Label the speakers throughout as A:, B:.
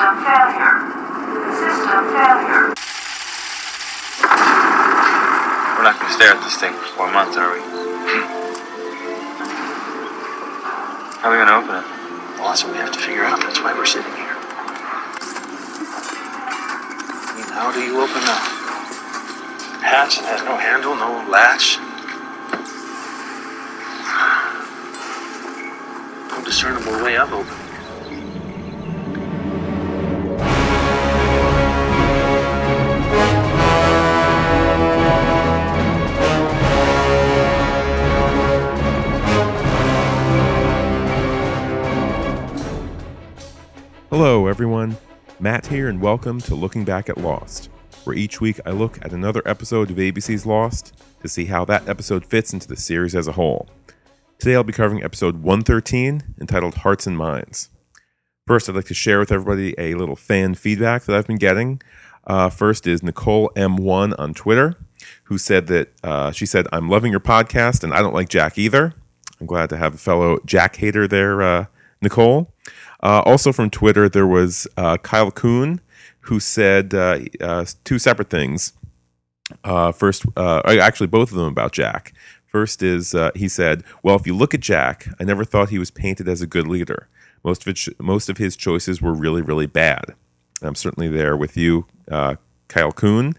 A: System failure. System failure.
B: We're not to stare at this thing for four months, are we? How are we to open it?
C: Well, that's what we have to figure out. That's why we're sitting here.
B: I mean, how do you open a
C: Hatch that has no handle, no latch. No discernible way of opening.
D: Everyone. Matt here, and welcome to Looking Back at Lost, where each week I look at another episode of ABC's Lost to see how that episode fits into the series as a whole. Today I'll be covering episode 113, entitled Hearts and Minds. First, I'd like to share with everybody a little fan feedback that I've been getting. Uh, first is Nicole M1 on Twitter, who said that uh, she said, I'm loving your podcast, and I don't like Jack either. I'm glad to have a fellow Jack hater there, uh, Nicole. Uh, also from Twitter, there was uh, Kyle Kuhn, who said uh, uh, two separate things. Uh, first, actually, both of them about Jack. First is he said, "Well, if you look at Jack, I never thought he was painted as a good leader. Most of it, most of his choices were really, really bad. I'm certainly there with you, Kyle Kuhn."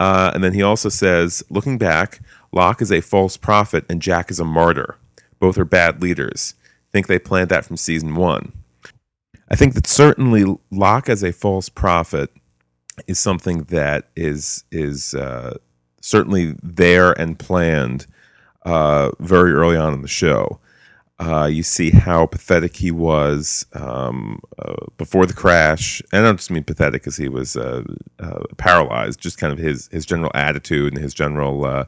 D: Uh, and then he also says, looking back, Locke is a false prophet and Jack is a martyr. Both are bad leaders. Think they planned that from season one. I think that certainly Locke as a false prophet is something that is is uh, certainly there and planned uh, very early on in the show. Uh, you see how pathetic he was um, uh, before the crash, and I don't just mean pathetic because he was uh, uh, paralyzed. Just kind of his his general attitude and his general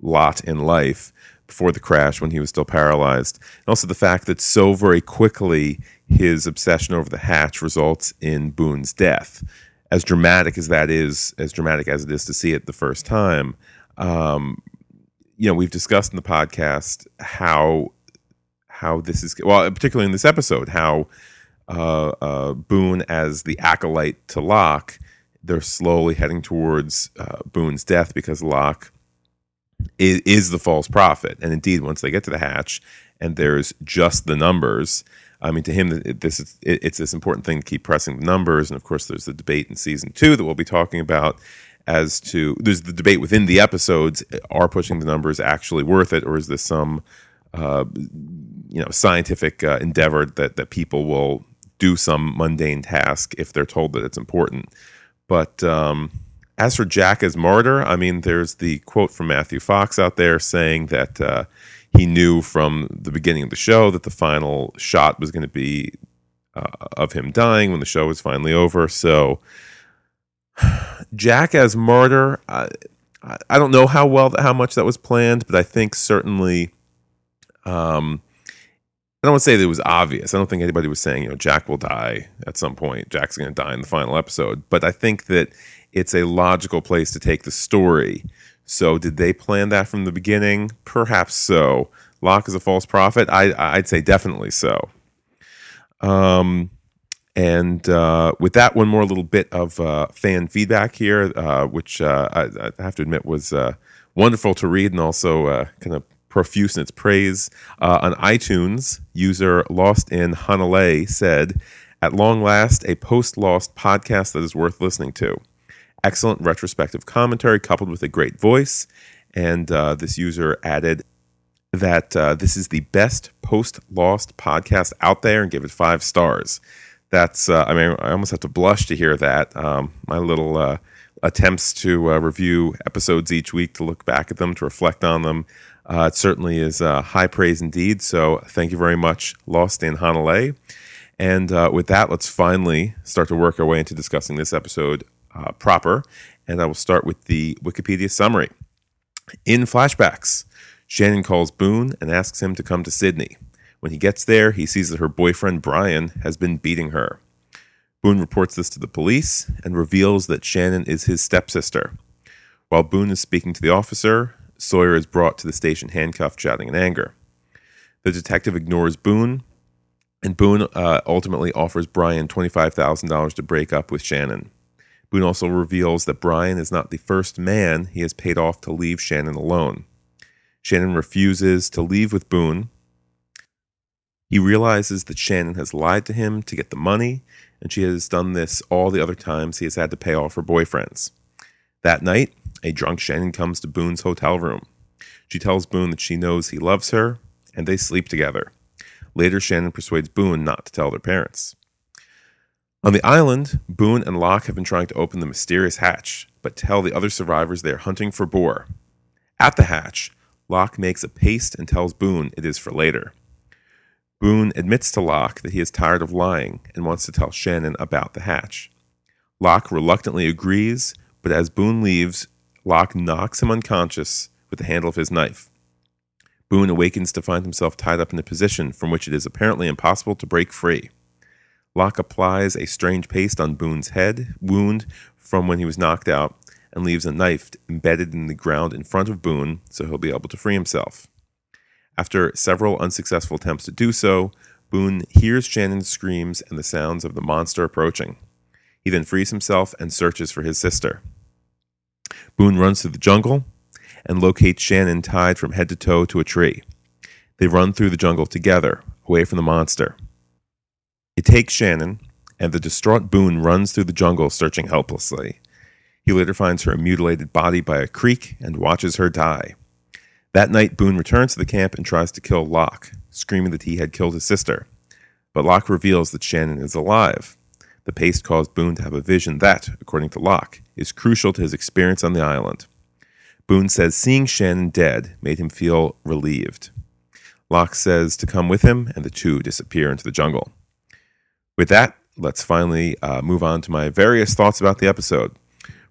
D: lot in life before the crash when he was still paralyzed, and also the fact that so very quickly his obsession over the hatch results in Boone's death. As dramatic as that is, as dramatic as it is to see it the first time, um, you know, we've discussed in the podcast how how this is well, particularly in this episode, how uh, uh, Boone as the acolyte to Locke, they're slowly heading towards uh, Boone's death because Locke is, is the false prophet, and indeed, once they get to the hatch and there's just the numbers. I mean, to him, this is it's this important thing to keep pressing the numbers, and of course, there's the debate in season two that we'll be talking about as to there's the debate within the episodes: are pushing the numbers actually worth it, or is this some uh, you know scientific uh, endeavor that that people will do some mundane task if they're told that it's important? But um, as for Jack as martyr, I mean, there's the quote from Matthew Fox out there saying that. Uh, he knew from the beginning of the show that the final shot was going to be uh, of him dying when the show was finally over. So, Jack as martyr, I, I don't know how well how much that was planned, but I think certainly, um, I don't want to say that it was obvious. I don't think anybody was saying you know Jack will die at some point. Jack's going to die in the final episode, but I think that it's a logical place to take the story so, did they plan that from the beginning? Perhaps so. Locke is a false prophet. I, I'd say definitely so. Um, and uh, with that, one more little bit of uh, fan feedback here, uh, which uh, I, I, have to admit was uh, wonderful to read and also uh, kind of profuse in its praise. on iTunes, user Lost in Hanalei said, At long last, a post Lost podcast that is worth listening to excellent retrospective commentary coupled with a great voice. And uh, this user added that uh, this is the best post Lost podcast out there and give it five stars. That's, uh, I mean, I almost have to blush to hear that. Um, my little uh, attempts to uh, review episodes each week, to look back at them, to reflect on them. Uh, it certainly is high praise indeed. So thank you very much, Lost in Hanalei. And with that, let's finally start to work our way into discussing this episode uh, proper, and I will start with the Wikipedia summary. In flashbacks, Shannon calls Boone and asks him to come to Sydney. When he gets there, he sees that her boyfriend Brian has been beating her. Boone reports this to the police and reveals that Shannon is his stepsister. While Boone is speaking to the officer, Sawyer is brought to the station handcuffed, shouting in anger. The detective ignores Boone And Boone uh, ultimately offers Brian $25,000 to break up with Shannon. Boone also reveals that Brian is not the first man he has paid off to leave Shannon alone. Shannon refuses to leave with Boone. He realizes that Shannon has lied to him to get the money, and she has done this all the other times he has had to pay off her boyfriends. That night, a drunk Shannon comes to Boone's hotel room. She tells Boone that she knows he loves her, and they sleep together. Later, Shannon persuades Boone not to tell their parents. On the island, Boone and Locke have been trying to open the mysterious hatch, but tell the other survivors they are hunting for boar. At the hatch, Locke makes a paste and tells Boone it is for later. Boone admits to Locke that he is tired of lying and wants to tell Shannon about the hatch. Locke reluctantly agrees, but as Boone leaves, Locke knocks him unconscious with the handle of his knife. Boone awakens to find himself tied up in a position from which it is apparently impossible to break free. Locke applies a strange paste on Boone's head wound from when he was knocked out and leaves a knife embedded in the ground in front of Boone so he'll be able to free himself. After several unsuccessful attempts to do so, Boone hears Shannon's screams and the sounds of the monster approaching. He then frees himself and searches for his sister. Boone runs through the jungle and locates Shannon tied from head to toe to a tree. They run through the jungle together, away from the monster. He takes Shannon, and the distraught Boone runs through the jungle searching helplessly. He later finds her mutilated body by a creek and watches her die. That night, Boone returns to the camp and tries to kill Locke, screaming that he had killed his sister. But Locke reveals that Shannon is alive. The paste caused Boone to have a vision that, according to Locke, is crucial to his experience on the island. Boone says seeing Shannon dead made him feel relieved. Locke says to come with him, and the two disappear into the jungle. With that, let's finally uh, move on to my various thoughts about the episode.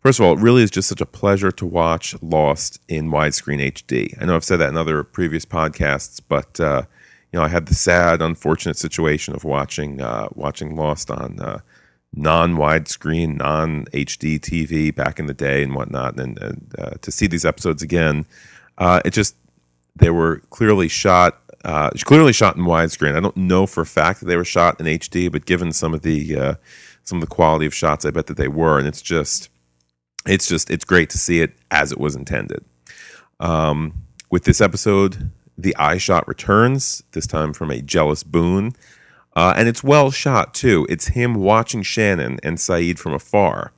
D: First of all, it really is just such a pleasure to watch Lost in widescreen HD. I know I've said that in other previous podcasts, but uh, you know I had the sad, unfortunate situation of watching uh, watching Lost on uh, non widescreen, non HD TV back in the day and whatnot, and, and uh, to see these episodes again, uh, it just they were clearly shot. Uh, clearly shot in widescreen. I don't know for a fact that they were shot in HD, but given some of the uh, some of the quality of shots, I bet that they were. And it's just it's just it's great to see it as it was intended. Um, with this episode, the eye shot returns this time from a jealous Boone, uh, and it's well shot too. It's him watching Shannon and Sayid from afar,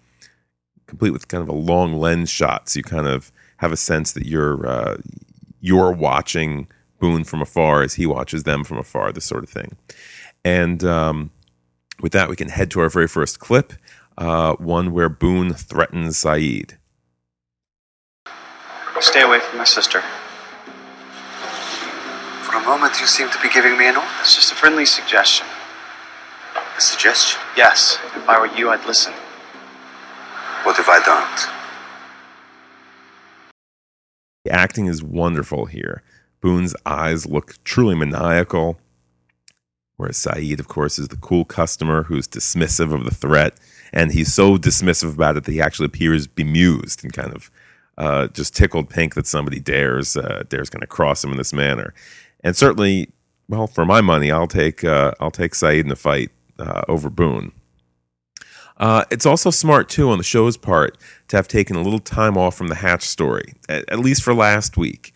D: complete with kind of a long lens shot, so you kind of have a sense that you're uh, you're watching Boone from afar as he watches them from afar, this sort of thing. And um, with that, we can head to our very first clip uh, one where Boone threatens Sayid.
B: Stay away from my sister.
E: For a moment, you seem to be giving me an order.
B: It's just a friendly suggestion.
E: A suggestion.
B: Yes, if I were you, I'd listen.
E: What if I don't?
D: The acting is wonderful here. Boone's eyes look truly maniacal, whereas Sayid, of course, is the cool customer who's dismissive of the threat. And he's so dismissive about it that he actually appears bemused and kind of uh, just tickled pink that somebody dares uh, dares kind of cross him in this manner. And certainly, well, for my money, I'll take uh, I'll take Sayid in a fight uh, over Boone. Uh, it's also smart too on the show's part to have taken a little time off from the Hatch story, at, at least for last week.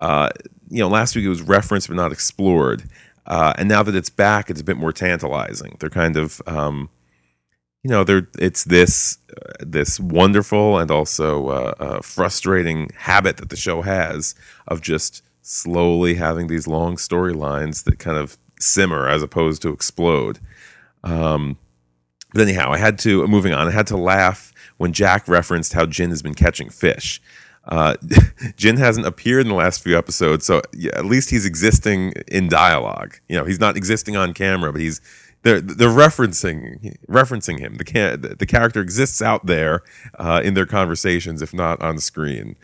D: Uh, you know, last week it was referenced but not explored, uh, and now that it's back, it's a bit more tantalizing. They're kind of, um, you know, they're it's this uh, this wonderful and also uh, uh, frustrating habit that the show has of just slowly having these long storylines that kind of simmer as opposed to explode. Um, but anyhow, I had to moving on. I had to laugh when Jack referenced how Jin has been catching fish. Uh, Jin hasn't appeared in the last few episodes, so yeah, at least he's existing in dialogue. You know, he's not existing on camera, but he's they're they're referencing referencing him. The the character exists out there uh, in their conversations, if not on screen.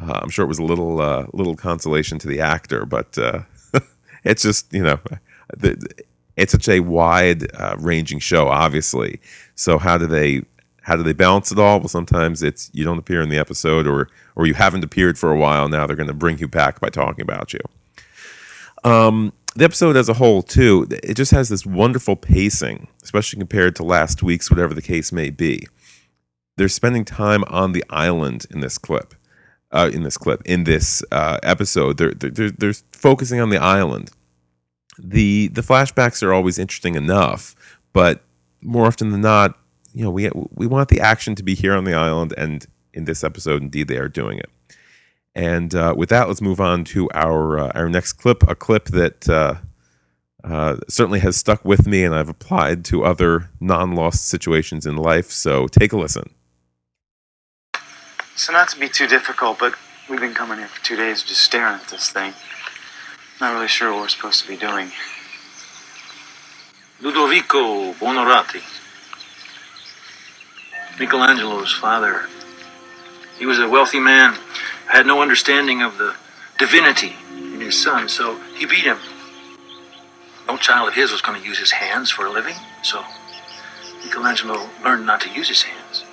D: Uh, I'm sure it was a little uh, little consolation to the actor, but uh, it's just you know, the, it's such a wide uh, ranging show, obviously. So how do they how do they balance it all? Well, sometimes it's you don't appear in the episode, or or you haven't appeared for a while. Now they're going to bring you back by talking about you. Um, the episode as a whole, too, it just has this wonderful pacing, especially compared to last week's, whatever the case may be. They're spending time on the island in this clip. Uh, in this clip, in this uh, episode, they're, they're they're focusing on the island. the The flashbacks are always interesting enough, but more often than not, you know, we we want the action to be here on the island, and in this episode, indeed, they are doing it. And uh, with that, let's move on to our uh, our next clip, a clip that uh, uh, certainly has stuck with me, and I've applied to other non-lost situations in life. So take a listen.
B: So not to be too difficult, but we've been coming here for two days just staring at this thing. Not really sure what we're supposed to be doing.
C: Ludovico Buonarroti. Michelangelo's father. He was a wealthy man, had no understanding of the divinity in his son, so he beat him. No child of his was going to use his hands for a living, so Michelangelo learned not to use his hands.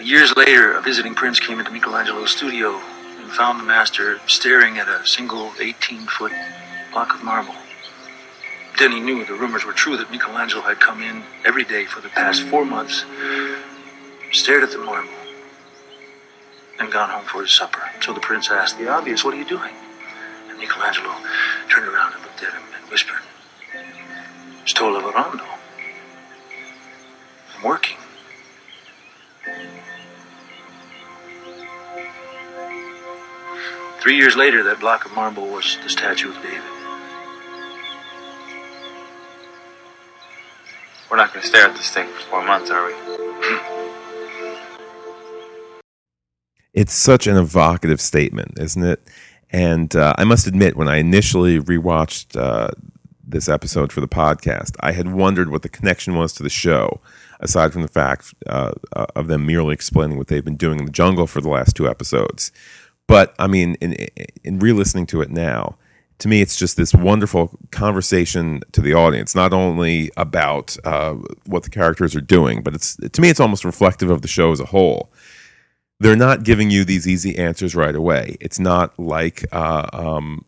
C: Years later, a visiting prince came into Michelangelo's studio and found the master staring at a single 18 foot block of marble. Then he knew the rumors were true that Michelangelo had come in every day for the past four months, stared at the marble, and gone home for his supper. So the prince asked the obvious, What are you doing? And Michelangelo turned around and looked at him and whispered, Sto lavorando. I'm working. Three years later, that block of marble was the statue of David.
B: We're not going to stare at this thing for four months, are we?
D: It's such an evocative statement, isn't it? And uh, I must admit, when I initially rewatched uh, this episode for the podcast, I had wondered what the connection was to the show, aside from the fact uh, of them merely explaining what they've been doing in the jungle for the last two episodes. But I mean, in in re-listening to it now, to me, it's just this wonderful conversation to the audience. Not only about uh, what the characters are doing, but it's to me, it's almost reflective of the show as a whole. They're not giving you these easy answers right away. It's not like uh, um,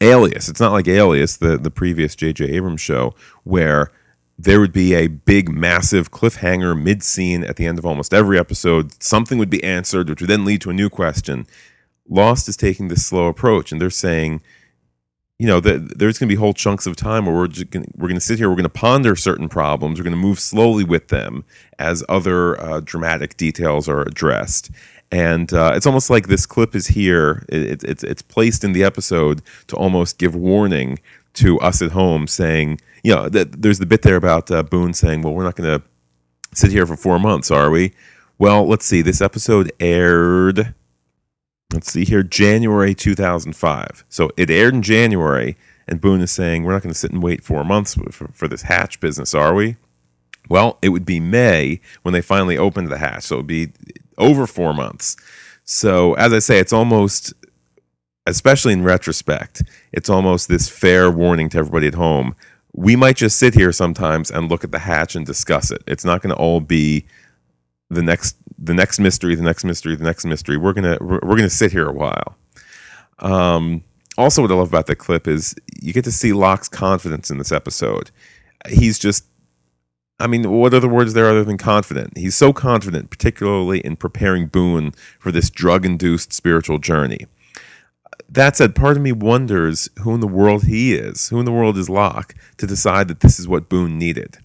D: Alias. It's not like Alias, the the previous J.J. Abrams show, where there would be a big, massive cliffhanger mid scene at the end of almost every episode. Something would be answered, which would then lead to a new question. Lost is taking this slow approach, and they're saying, you know, that there's going to be whole chunks of time where we're gonna, we're going to sit here, we're going to ponder certain problems, we're going to move slowly with them as other uh, dramatic details are addressed. And uh, it's almost like this clip is here. It, it's it's placed in the episode to almost give warning to us at home, saying, you know, that there's the bit there about uh, Boone saying, "Well, we're not going to sit here for four months, are we?" Well, let's see. This episode aired. Let's see here, January 2005. So it aired in January, and Boone is saying, "We're not going to sit and wait four months for, for this hatch business, are we?" Well, it would be May when they finally opened the hatch, so it would be over four months. So, as I say, it's almost, especially in retrospect, it's almost this fair warning to everybody at home we might just sit here sometimes and look at the hatch and discuss it. It's not going to all be the next the next mystery, the next mystery, the next mystery. We're gonna we're, we're gonna sit here a while. Um, also, what I love about the clip is you get to see Locke's confidence in this episode. He's just, I mean, what other words there other than confident? He's so confident, particularly in preparing Boone for this drug induced spiritual journey that said, part of me wonders who in the world he is, who in the world is Locke, to decide that this is what Boone needed.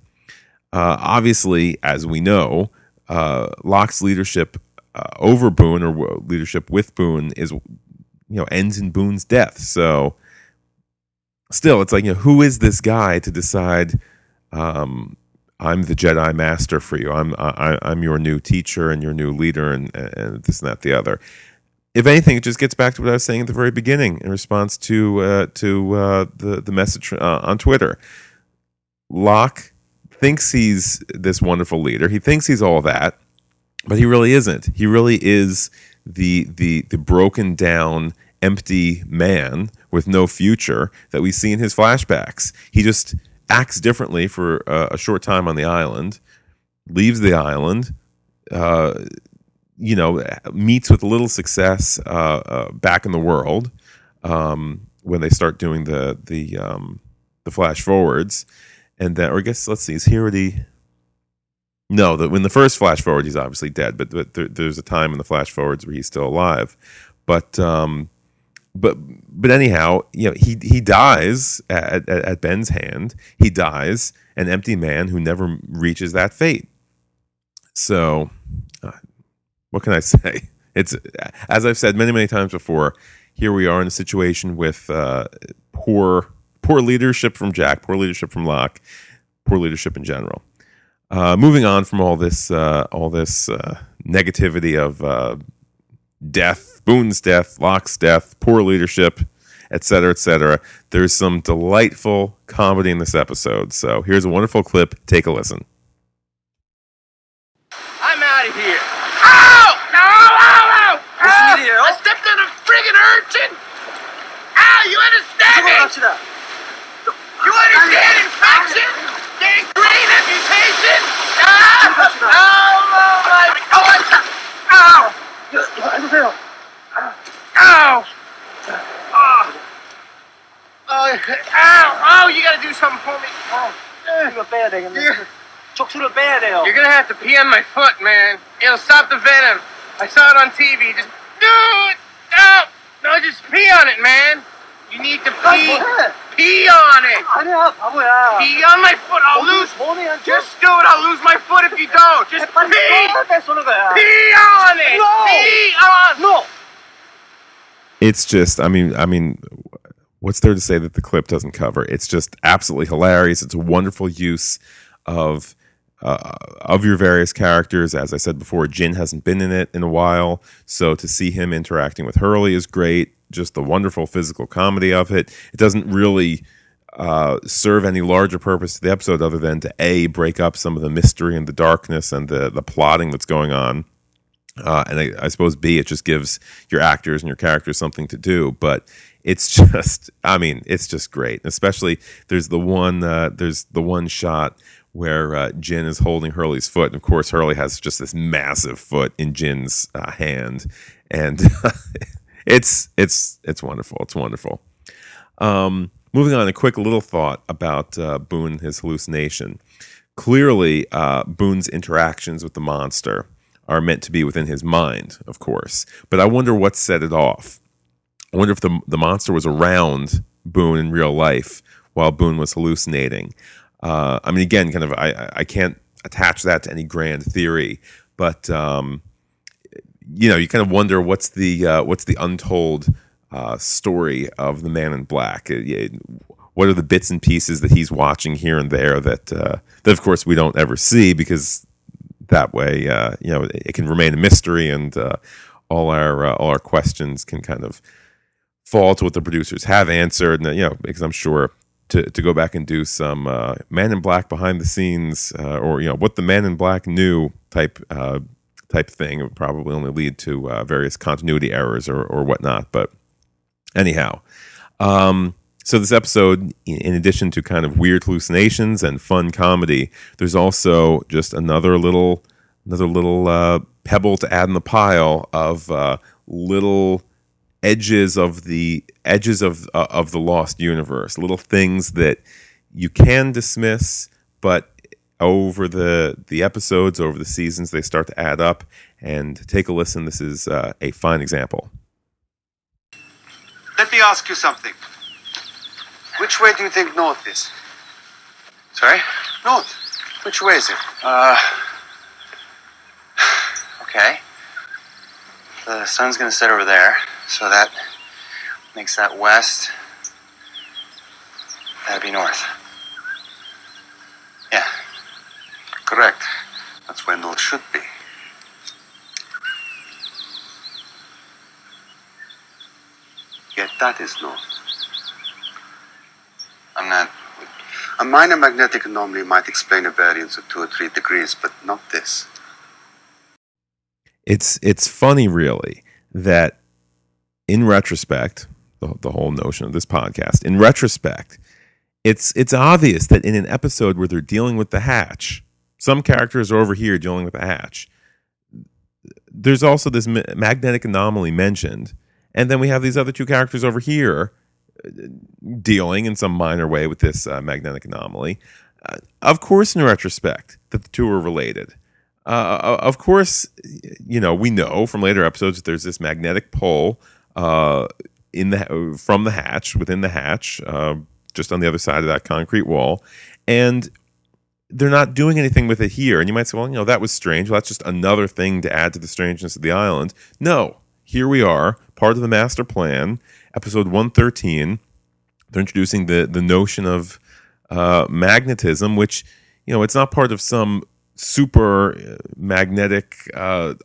D: Uh, obviously, as we know, uh, Locke's leadership uh, over Boone or leadership with Boone is, you know, ends in Boone's death. So, still, it's like, you know, who is this guy to decide? Um, I'm the Jedi Master for you. I'm I, I'm your new teacher and your new leader, and, and this and that, the other if anything, it just gets back to what I was saying at the very beginning in response to uh, to uh, the the message uh, on Twitter. Locke thinks he's this wonderful leader. He thinks he's all that, but he really isn't. He really is the the the broken down, empty man with no future that we see in his flashbacks. He just acts differently for a, a short time on the island, leaves the island. Uh, you know, meets with little success uh, uh, back in the world, um, when they start doing the the um, the flash forwards, and then or I guess let's see, is he already? No, the, when the first flash forward, he's obviously dead, but, but there, there's a time in the flash forwards where he's still alive. But um, but but anyhow, you know, he he dies at, at, at Ben's hand. He dies an empty man who never reaches that fate. So, uh, what can I say? It's as I've said many many times before. Here we are in a situation with uh, poor poor leadership from Jack, poor leadership from Locke, poor leadership in general. Uh, moving on from all this uh, all this uh, negativity of uh, death, Boone's death, Locke's death, poor leadership, etc., etc. There's some delightful comedy in this episode. So here's a wonderful clip. Take a listen.
F: I'm out of here. Ow! Ow! Ow! Ow! Ow! I stepped on a friggin' urchin. Ow! You understand me? You understand infection? Gangrene, amputation? Ah! Oh, my God! Ow! Ow! Ow! Uh, ow! Oh, you gotta do something for me. Oh,
G: do a band-aid. Yeah.
F: You're gonna have to pee on my foot, man. It'll stop the venom. I saw it on TV. Just do it. No, no, just pee on it, man. You need to pee pee on it. Pee on my foot. I'll lose. Just do it. I'll lose my foot if you don't. Just pee. Pee on it.
G: No.
F: Pee on.
G: No.
D: It's just. I mean. I mean. What's there to say that the clip doesn't cover? It's just absolutely hilarious. It's a wonderful use of uh, of your various characters. As I said before, Jin hasn't been in it in a while, so to see him interacting with Hurley is great. Just the wonderful physical comedy of it. It doesn't really uh, serve any larger purpose to the episode other than to a break up some of the mystery and the darkness and the the plotting that's going on. Uh, and I, I suppose B, it just gives your actors and your characters something to do. But it's just, I mean, it's just great. Especially there's the one, uh, there's the one shot where uh, Jin is holding Hurley's foot, and of course Hurley has just this massive foot in Jin's uh, hand, and it's it's it's wonderful. It's wonderful. Um, moving on, a quick little thought about uh, Boone, his hallucination. Clearly, uh, Boone's interactions with the monster are meant to be within his mind, of course. But I wonder what set it off. I wonder if the the monster was around Boone in real life while Boone was hallucinating. Uh, I mean, again, kind of, I I- can't attach that to any grand theory, but um, you know, you kind of wonder what's the uh, what's the untold uh, story of the Man in Black. Uh, yeah, What are the bits and pieces that he's watching here and there that uh, that of course we don't ever see because that way uh, you know it, it can remain a mystery and uh, all our uh, all our questions can kind of fall to what the producers have answered and uh, you know because I'm sure to, to go back and do some Man in Black behind the scenes or you know what the Man in Black knew type type thing it would probably only lead to uh, various continuity errors or, or whatnot but anyhow um, so this episode in addition to kind of weird hallucinations and fun comedy there's also just another little another little uh, pebble to add in the pile of uh, little edges of the edges of uh, of the lost universe little things that you can dismiss but over the the episodes over the seasons they start to add up and take a listen this is uh, a fine example
E: Let me ask you something. Which way do you think north is?
B: Sorry?
E: North. Which way is it?
B: Uh. Okay. The sun's gonna set over there, so that makes that west. That'd be north. Yeah.
E: Correct. That's where north should be. Yet that is north.
B: I'm not.
E: A minor magnetic anomaly might explain a variance of two or three degrees, but not this.
D: it's it's funny really that in retrospect the, the whole notion of this podcast in retrospect it's it's obvious that in an episode where they're dealing with the hatch some characters are over here dealing with the hatch there's also this ma- magnetic anomaly mentioned and then we have these other two characters over here dealing in some minor way with this uh, magnetic anomaly. Uh, of course, in retrospect, that the two are related. Uh, of course, you know we know from later episodes that there's this magnetic pull uh, in the from the hatch within the hatch, uh, just on the other side of that concrete wall, and they're not doing anything with it here. And you might say, well, you know, that was strange. Well, that's just another thing to add to the strangeness of the island. No, here we are, part of the master plan, episode 113. They're introducing the the notion of uh, magnetism, which you know, it's not part of some super uh, magnetic uh,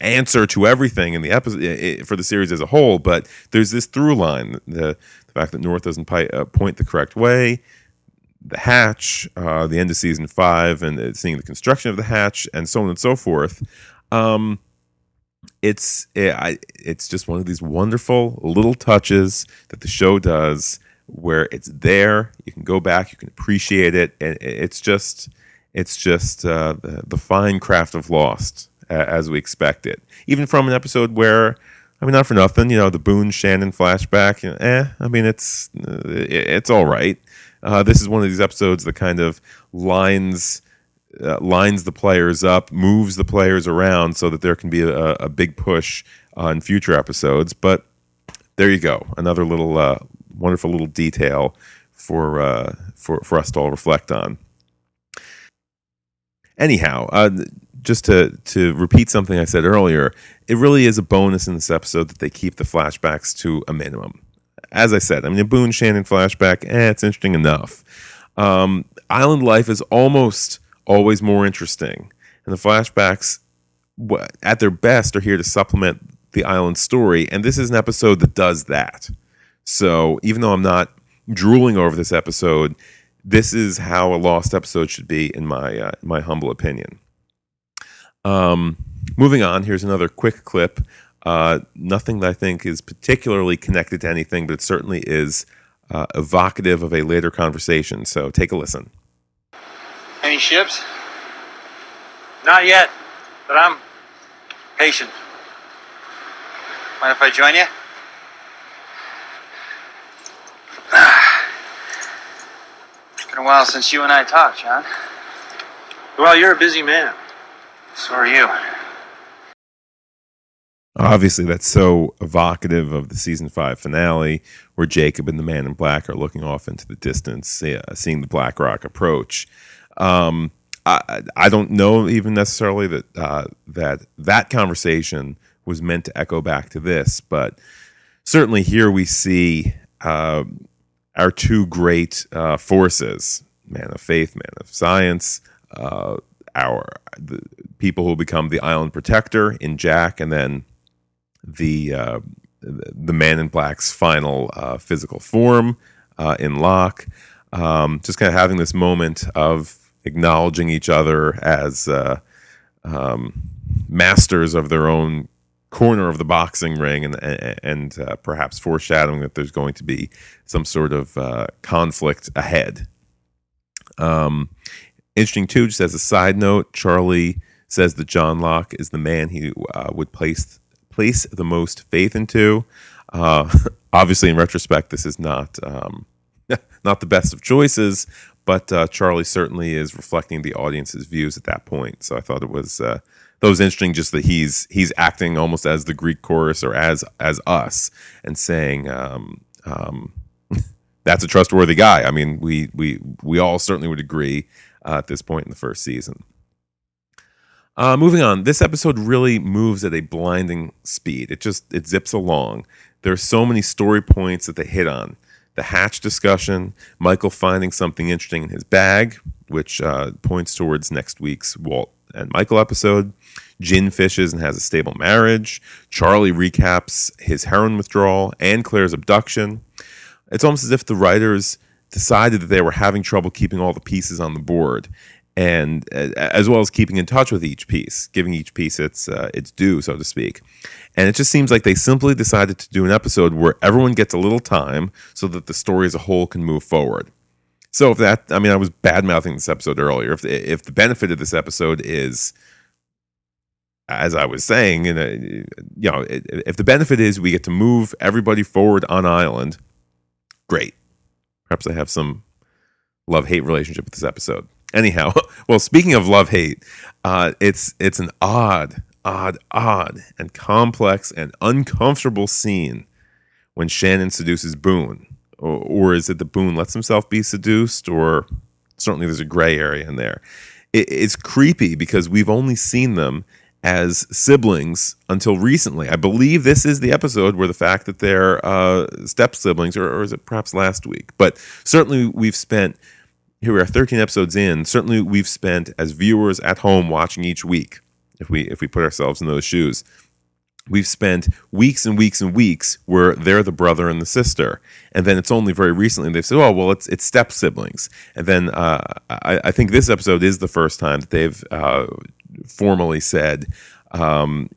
D: answer to everything in the episode for the series as a whole, but there's this through line: the the fact that North doesn't pi- uh, point the correct way, the hatch, uh, the end of season five, and seeing the construction of the hatch, and so on and so forth. Um, it's it, I, it's just one of these wonderful little touches that the show does, where it's there. You can go back, you can appreciate it, and it's just it's just uh, the, the fine craft of Lost uh, as we expect it. Even from an episode where. I mean, not for nothing, you know, the Boone Shannon flashback. You know, eh, I mean, it's uh, it's all right. Uh, this is one of these episodes that kind of lines uh, lines the players up, moves the players around, so that there can be a, a big push on future episodes. But there you go, another little uh, wonderful little detail for uh, for for us to all reflect on. Anyhow, uh, just to to repeat something I said earlier, it really is a bonus in this episode that they keep the flashbacks to a minimum. As I said, I mean, a Boone Shannon flashback, eh, it's interesting enough. Um, island life is almost always more interesting, and the flashbacks, at their best, are here to supplement the island story. And this is an episode that does that. So even though I'm not drooling over this episode, this is how a lost episode should be, in my uh, my humble opinion. Um, moving on, here's another quick clip. Uh, nothing that I think is particularly connected to anything, but it certainly is uh, evocative of a later conversation. So take a listen.
C: Any ships? Not yet, but I'm patient.
B: Mind if I join you? It's been a while since you and I talked, John.
C: Well, you're a busy man.
B: So are you.
D: Obviously, that's so evocative of the season five finale, where Jacob and the Man in Black are looking off into the distance, uh, seeing the Black Rock approach. Um, I, I don't know even necessarily that uh, that that conversation was meant to echo back to this, but certainly here we see um, our two great uh, forces: man of faith, man of science. Uh, our the people who become the island protector in Jack, and then the uh, the man in black's final uh, physical form uh, in Locke. Um, just kind of having this moment of acknowledging each other as uh, um, masters of their own corner of the boxing ring, and and uh, perhaps foreshadowing that there's going to be some sort of conflict ahead. Um, interesting too. Just as a side note, Charlie says that John Locke is the man he uh, would place place the most faith into. Uh, obviously, in retrospect, this is not um, not the best of choices, but uh, Charlie certainly is reflecting the audience's views at that point. So I thought it was uh, that was interesting, just that he's he's acting almost as the Greek chorus or as as us and saying. Um, um, that's a trustworthy guy. I mean, we we we all certainly would agree uh, at this point in the first season. Uh, moving on, this episode really moves at a blinding speed. It just it zips along. There are so many story points that they hit on. The hatch discussion, Michael finding something interesting in his bag, which uh, points towards next week's Walt and Michael episode. Jin fishes and has a stable marriage. Charlie recaps his heroin withdrawal and Claire's abduction. It's almost as if the writers decided that they were having trouble keeping all the pieces on the board and uh, as well as keeping in touch with each piece, giving each piece its uh, its due, so to speak. And it just seems like they simply decided to do an episode where everyone gets a little time so that the story as a whole can move forward. So if that, I mean, I was bad mouthing this episode earlier. If if the benefit of this episode is as I was saying, in a, you know, if the benefit is we get to move everybody forward on island, great. Perhaps I have some love hate relationship with this episode. Anyhow, well, speaking of love hate, uh, it's it's an odd, odd, odd, and complex and uncomfortable scene when Shannon seduces Boone, or, or is it that Boone lets himself be seduced, or certainly there's a gray area in there. It, it's creepy because we've only seen them as siblings until recently. I believe this is the episode where the fact that they're uh, step siblings, or, or is it perhaps last week? But certainly we've spent here we are 13 episodes in. Certainly we've spent as viewers at home watching each week if we if we put ourselves in those shoes. We've spent weeks and weeks and weeks where they're the brother and the sister. And then it's only very recently they've said oh well it's it's step siblings. And then uh, I, I think this episode is the first time that they've uh, formally said um,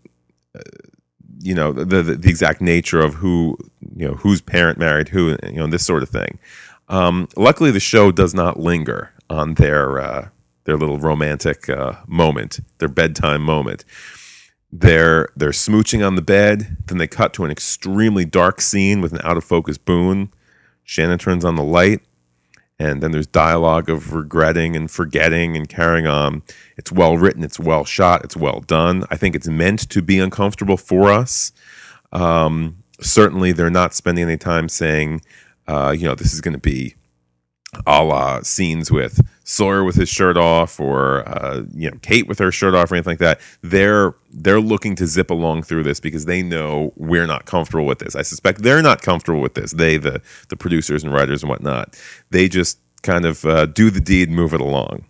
D: you know the, the the exact nature of who you know whose parent married who you know this sort of thing um, luckily, the show does not linger on their uh, their little romantic uh, moment, their bedtime moment. They're they're smooching on the bed. Then they cut to an extremely dark scene with an out of focus Boone. Shannon turns on the light, and then there's dialogue of regretting and forgetting and carrying on. It's well written. It's well shot. It's well done. I think it's meant to be uncomfortable for us. Um, certainly, they're not spending any time saying uh, you know, this is going to be a la scenes with Sawyer with his shirt off, or uh, you know, Kate with her shirt off, or anything like that. They're they're looking to zip along through this because they know we're not comfortable with this. I suspect they're not comfortable with this. They, the the producers and writers and whatnot, they just kind of uh, do the deed, move it along.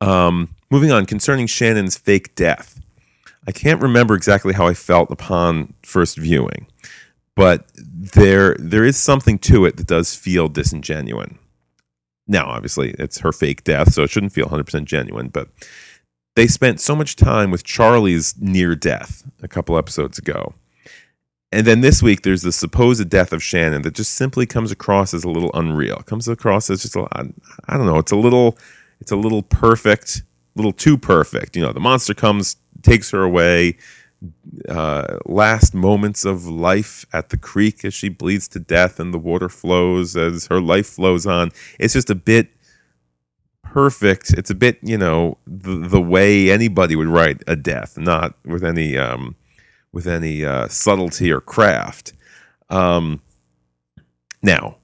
D: Um, moving on, concerning Shannon's fake death, I can't remember exactly how I felt upon first viewing but there there is something to it that does feel disingenuous. Now, obviously, it's her fake death, so it shouldn't feel 100% genuine, but they spent so much time with Charlie's near death a couple episodes ago. And then this week, there's the supposed death of Shannon that just simply comes across as a little unreal. Comes across as just a, I don't know, it's a little, it's a little perfect, little too perfect. You know, the monster comes, takes her away, uh, last moments of life at the creek as she bleeds to death and the water flows as her life flows on. It's just a bit perfect. It's a bit, you know, the, the way anybody would write a death, not with any um, with any uh, subtlety or craft. Um, now,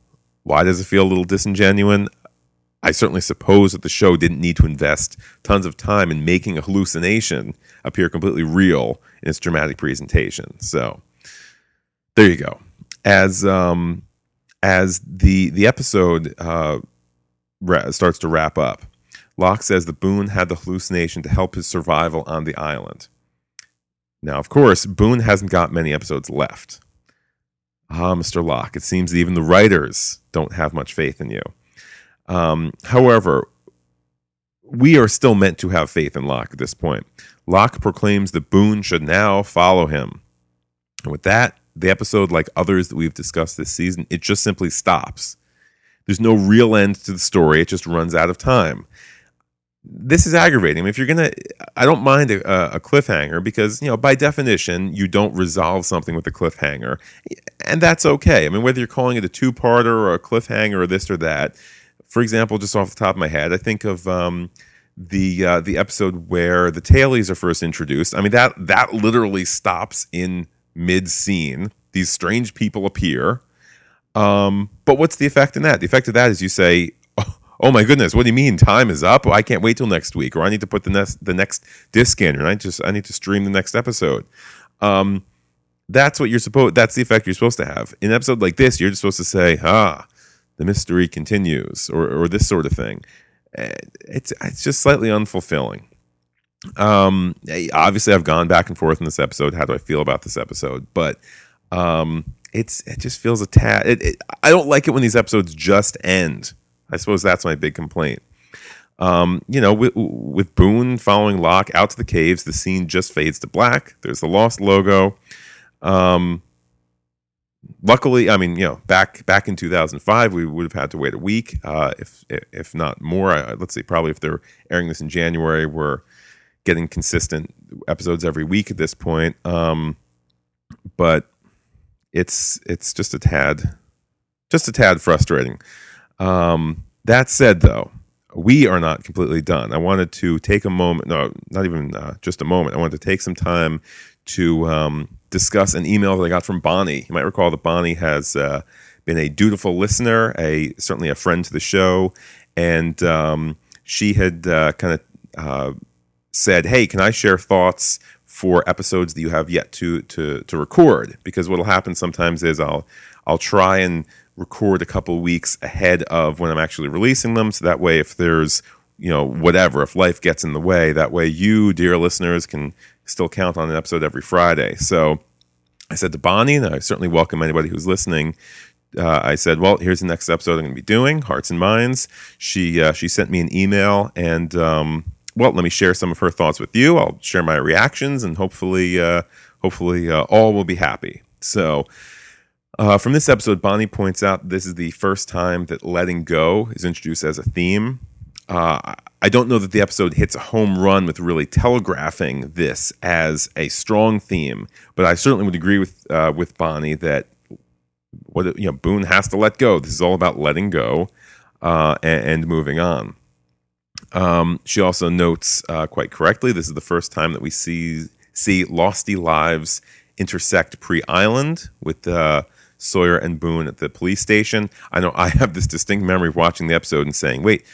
D: why does it feel a little disingenuous? I certainly suppose that the show didn't need to invest tons of time in making a hallucination appear completely real in its dramatic presentation. So there you go. As um, as the the episode uh, ra- starts to wrap up, Locke says that Boone had the hallucination to help his survival on the island. Now, of course, Boone hasn't got many episodes left. Ah, Mr. Locke, it seems that even the writers don't have much faith in you. Um, however, we are still meant to have faith in Locke at this point. Locke proclaims that Boone should now follow him. And with that, the episode, like others that we've discussed this season, it just simply stops. There's no real end to the story, it just runs out of time. This is aggravating. I mean, if you're gonna, I don't mind a, a cliffhanger because you know by definition you don't resolve something with a cliffhanger, and that's okay. I mean, whether you're calling it a two-parter or a cliffhanger or this or that, for example, just off the top of my head, I think of um, the uh, the episode where the tailies are first introduced. I mean that that literally stops in mid scene. These strange people appear. Um, but what's the effect in that? The effect of that is you say, "Oh, oh my goodness, what do you mean time is up? I can't wait till next week, or I need to put the next the next disc in, or I just I need to stream the next episode." Um, that's what you're supposed. That's the effect you're supposed to have. In an episode like this, you're just supposed to say, "Ah, the mystery continues," or or this sort of thing. It's it's just slightly unfulfilling. Um, obviously, I've gone back and forth in this episode. How do I feel about this episode? But um, it's it just feels a tad. It, it, I don't like it when these episodes just end. I suppose that's my big complaint. Um, you know, with, with Boone following Locke out to the caves, the scene just fades to black. There's the lost logo. Um, luckily, I mean, you know, back back in 2005, we would have had to wait a week, uh, if if not more. I, let's see, probably if they're airing this in January, we're getting consistent episodes every week at this point. Um, but it's it's just a tad, just a tad frustrating. Um, that said, though, we are not completely done. I wanted to take a moment, no, not even uh, just a moment. I wanted to take some time to um, discuss an email that I got from Bonnie. You might recall that Bonnie has uh, been a dutiful listener, a certainly a friend to the show, and um, she had uh, kind of uh, said, "Hey, can I share thoughts for episodes that you have yet to to to record?" Because what'll happen sometimes is I'll I'll try and record a couple weeks ahead of when I'm actually releasing them, so that way, if there's you know whatever, if life gets in the way, that way you, dear listeners, can still count on an episode every Friday. So. I said to Bonnie, and I certainly welcome anybody who's listening uh, I said, "Well, here's the next episode I'm going to be doing, Hearts and Minds." She uh, she sent me an email, and um, well, let me share some of her thoughts with you. I'll share my reactions, and hopefully, uh, hopefully, uh, all will be happy. So. Uh, from this episode, Bonnie points out this is the first time that letting go is introduced as a theme. Uh, I don't know that the episode hits a home run with really telegraphing this as a strong theme, but I certainly would agree with uh, with Bonnie that what you know Boone has to let go. This is all about letting go uh, and, and, moving on. Um, she also notes uh, quite correctly this is the first time that we see see Losty lives intersect pre Island with uh, Sawyer and Boone at the police station. I know I have this distinct memory of watching the episode and saying, "Wait."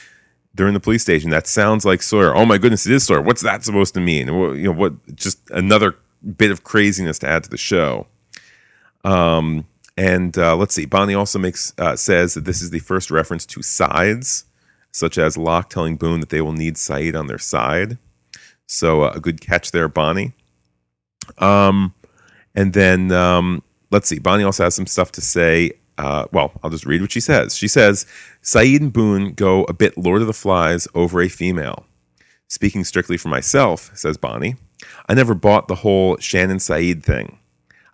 D: During the police station, that sounds like Sawyer. Oh my goodness, it is Sawyer. What's that supposed to mean? You know what? Just another bit of craziness to add to the show. Um, and uh, let's see. Bonnie also makes uh, says that this is the first reference to sides, such as Locke telling Boone that they will need Sayid on their side. So uh, a good catch there, Bonnie. Um, and then um, let's see. Bonnie also has some stuff to say. Uh, well, I'll just read what she says. She says Sayid and Boone go a bit Lord of the Flies over a female. Speaking strictly for myself, says Bonnie, I never bought the whole Shannon Sayid thing.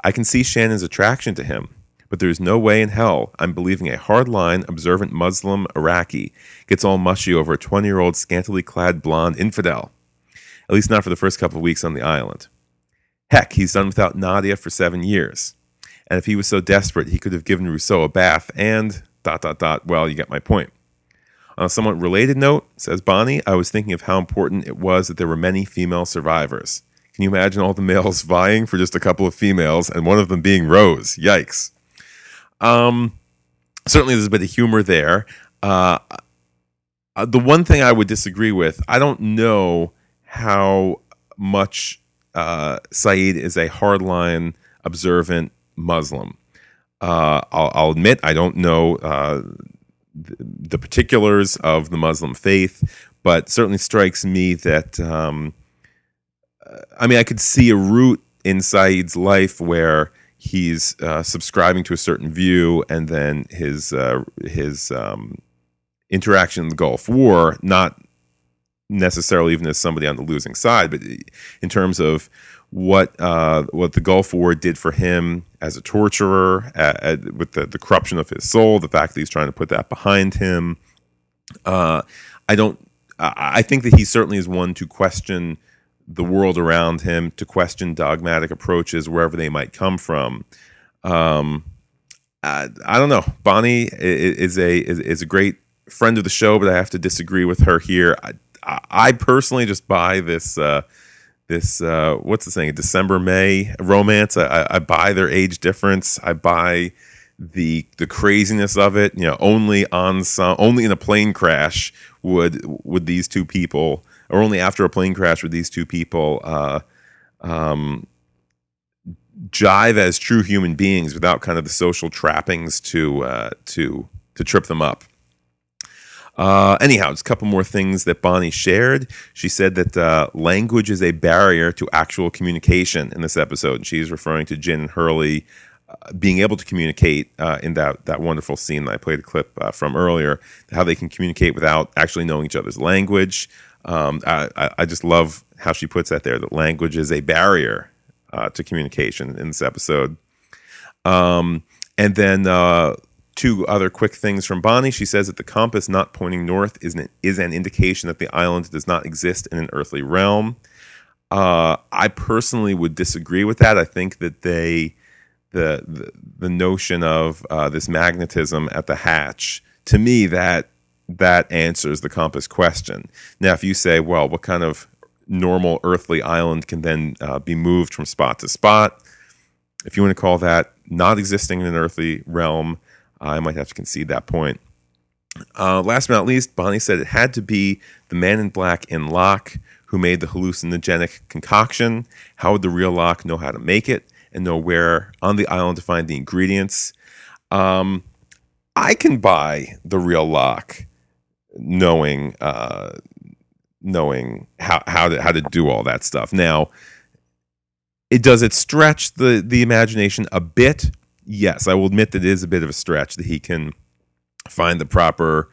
D: I can see Shannon's attraction to him but there is no way in hell I'm believing a hardline, observant Muslim Iraqi gets all mushy over a 20 year old scantily clad blonde infidel. At least not for the first couple of weeks on the island. Heck, he's done without Nadia for seven years. And if he was so desperate, he could have given Rousseau a bath and dot dot dot. Well, you get my point. On a somewhat related note, says Bonnie, I was thinking of how important it was that there were many female survivors. Can you imagine all the males vying for just a couple of females and one of them being Rose? Yikes. Um, certainly, there's a bit of humor there. Uh, uh, the one thing I would disagree with, I don't know how much uh, Sayid is a hardline, observant Muslim. Uh, I'll, I'll, admit I don't know uh, the, the, particulars of the Muslim faith, but certainly strikes me that um, uh, I mean I could see a route in Sayid's life where he's uh, subscribing to a certain view, and then his uh, his um, interaction in the Gulf War, not necessarily even as somebody on the losing side, but in terms of what uh, what the Gulf War did for him as a torturer, at, at, with the, the corruption of his soul, the fact that he's trying to put that behind him. Uh, I don't. I think that he certainly is one to question the world around him, to question dogmatic approaches wherever they might come from. Um, I, I don't know. Bonnie is a is, is, a great friend of the show, but I have to disagree with her here. I, I personally just buy this uh, this uh, what's the saying? December May romance. I, I, buy their age difference. I buy the the craziness of it. You know, only on some only in a plane crash would would these two people or only after a plane crash with these two people uh, um, jive as true human beings without kind of the social trappings to uh, to to trip them up. Uh, anyhow, just a couple more things that Bonnie shared. She said that uh, language is a barrier to actual communication in this episode. And she's referring to Jin and Hurley uh, being able to communicate uh, in that, that wonderful scene that I played a clip uh, from earlier, how they can communicate without actually knowing each other's language. Um, I, I just love how she puts that there that language is a barrier uh, to communication in this episode. Um, and then two other quick things from Bonnie. She says that the compass not pointing north is an, is an indication that the island does not exist in an earthly realm. Uh, I personally would disagree with that. I think that they, the the, the notion of uh, this magnetism at the hatch, to me, that that answers the compass question. Now, if you say, well, what kind of normal earthly island can then uh, be moved from spot to spot? If you want to call that not existing in an earthly realm, I might have to concede that point. Uh, last but not least, Bonnie said it had to be the man in black in Locke who made the hallucinogenic concoction. How would the real Locke know how to make it and know where on the island to find the ingredients? Um, I can buy the real Locke knowing uh, knowing how how to how to do all that stuff. Now, it does it stretch the the imagination a bit. Yes, I will admit that it is a bit of a stretch that he can find the proper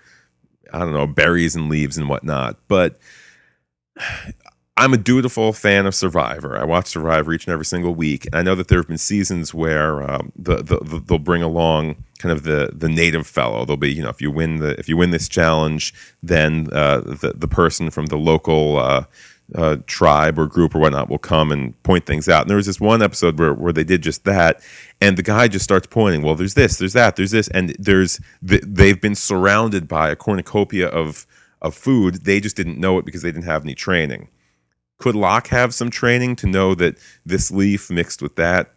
D: I don't know berries and leaves and whatnot, but. I'm a dutiful fan of Survivor. I watch Survivor each and every single week, and I know that there have been seasons where um, the, the, the, they'll bring along kind of the the native fellow. They'll be, you know, if you win the if you win this challenge, then uh, the the person from the local uh, uh, tribe or group or whatnot will come and point things out. And there was this one episode where where they did just that, and the guy just starts pointing. Well, there's this, there's that, there's this, and there's they've been surrounded by a cornucopia of of food. They just didn't know it because they didn't have any training could Locke have some training to know that this leaf mixed with that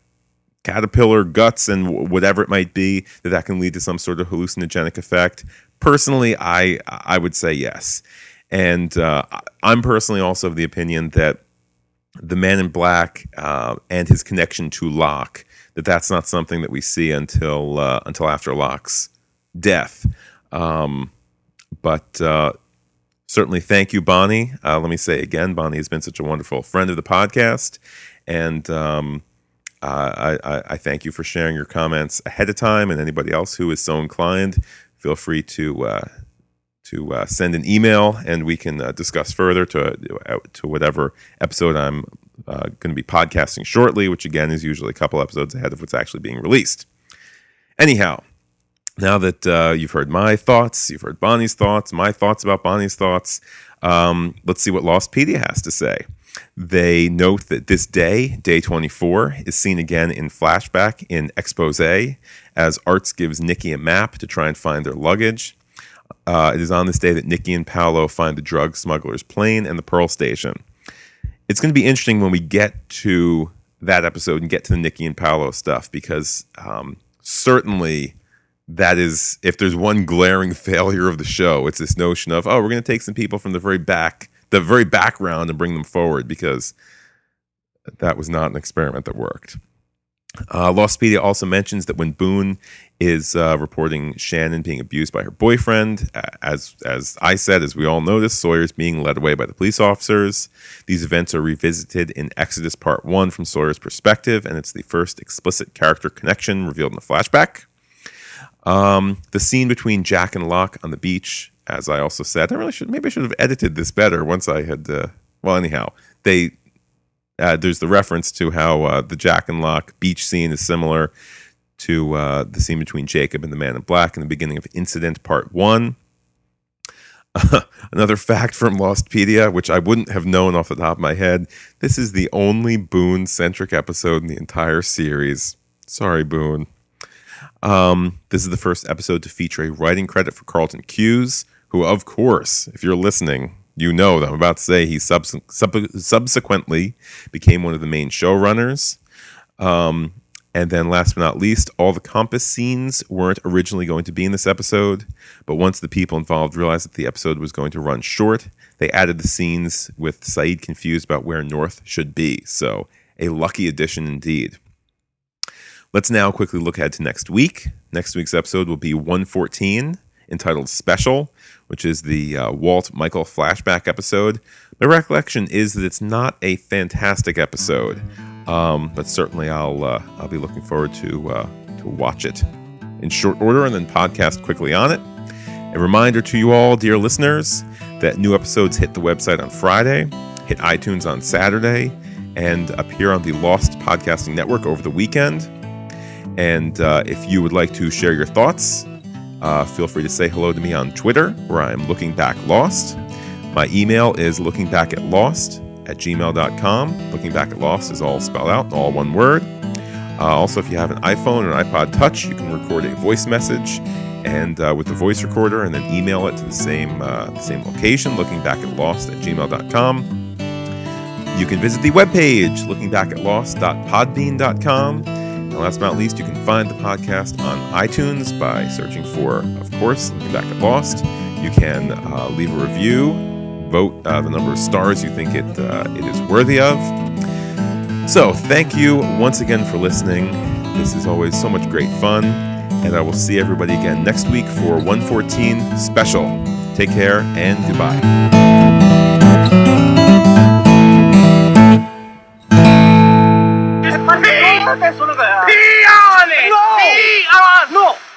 D: caterpillar guts and whatever it might be that that can lead to some sort of hallucinogenic effect? Personally, I I would say yes, and uh, I'm personally also of the opinion that the Man in Black uh, and his connection to Locke that that's not something that we see until uh, until after Locke's death. Um, but uh, certainly thank you, Bonnie. Uh, let me say again, Bonnie has been such a wonderful friend of the podcast, and um, uh, I, I, thank you for sharing your comments ahead of time. And anybody else who is so inclined, feel free to uh, to uh, send an email, and we can uh, discuss further to uh, to whatever episode I'm going to be podcasting shortly, which again is usually a couple episodes ahead of what's actually being released. Anyhow, now that uh, you've heard my thoughts, you've heard Bonnie's thoughts, my thoughts about Bonnie's thoughts, um, let's see what Lostpedia has to say. They note that this day, day 24, is seen again in flashback in expose as Arzt gives Nikki a map to try and find their luggage. Uh, it is on this day that Nikki and Paolo find the drug smuggler's plane and the Pearl Station. It's going to be interesting when we get to that episode and get to the Nikki and Paolo stuff because um, certainly that is if there's one glaring failure of the show it's this notion of oh we're going to take some people from the very back the very background and bring them forward because that was not an experiment that worked uh, Lostpedia also mentions that when Boone is uh, reporting Shannon being abused by her boyfriend, as as I said, as we all notice, Sawyer's being led away by the police officers. These events are revisited in Exodus Part One from Sawyer's perspective, and it's the first explicit character connection revealed in the flashback. Um, the scene between Jack and Locke on the beach, as I also said, I really should maybe I should have edited this better once I had. Uh, well, anyhow, they uh, there's the reference to how uh, the Jack and Locke beach scene is similar to uh, the scene between Jacob and the Man in Black in the beginning of Incident Part One. Another fact from Lostpedia, which I wouldn't have known off the top of my head: this is the only Boone-centric episode in the entire series. Sorry, Boone. Um, this is the first episode to feature a writing credit for Carlton Cuse, who, of course, if you're listening, you know that I'm about to say he subs- sub- subsequently became one of the main showrunners. Um, and then, last but not least, all the compass scenes weren't originally going to be in this episode, but once the people involved realized that the episode was going to run short, they added the scenes with Sayid confused about where North should be. So, a lucky addition indeed. Let's now quickly look ahead to next week. Next week's episode will be 114, entitled Special, which is the uh, Walt Michael flashback episode. My recollection is that it's not a fantastic episode, um, but certainly I'll uh, I'll be looking forward to uh, to watch it in short order and then podcast quickly on it. A reminder to you all, dear listeners, that new episodes hit the website on Friday, hit iTunes on Saturday, and appear on the Lost Podcasting Network over the weekend. And uh, if you would like to share your thoughts, uh, feel free to say hello to me on Twitter, where I'm looking back lost. My email is looking back at gmail.com. Looking Back at Lost is all spelled out, all one word. Uh, also, if you have an iPhone or an iPod Touch, you can record a voice message and uh, with the voice recorder and then email it to the same, uh, same location, looking back at lost at gmail.com. You can visit the webpage, looking back at lost.podbean.com. And last but not least, you can find the podcast on iTunes by searching for, of course, Looking Back at Lost. You can uh, leave a review, vote uh, the number of stars you think it, uh, it is worthy of. So, thank you once again for listening. This is always so much great fun. And I will see everybody again next week for 114 Special. Take care and goodbye
F: hour.
G: No.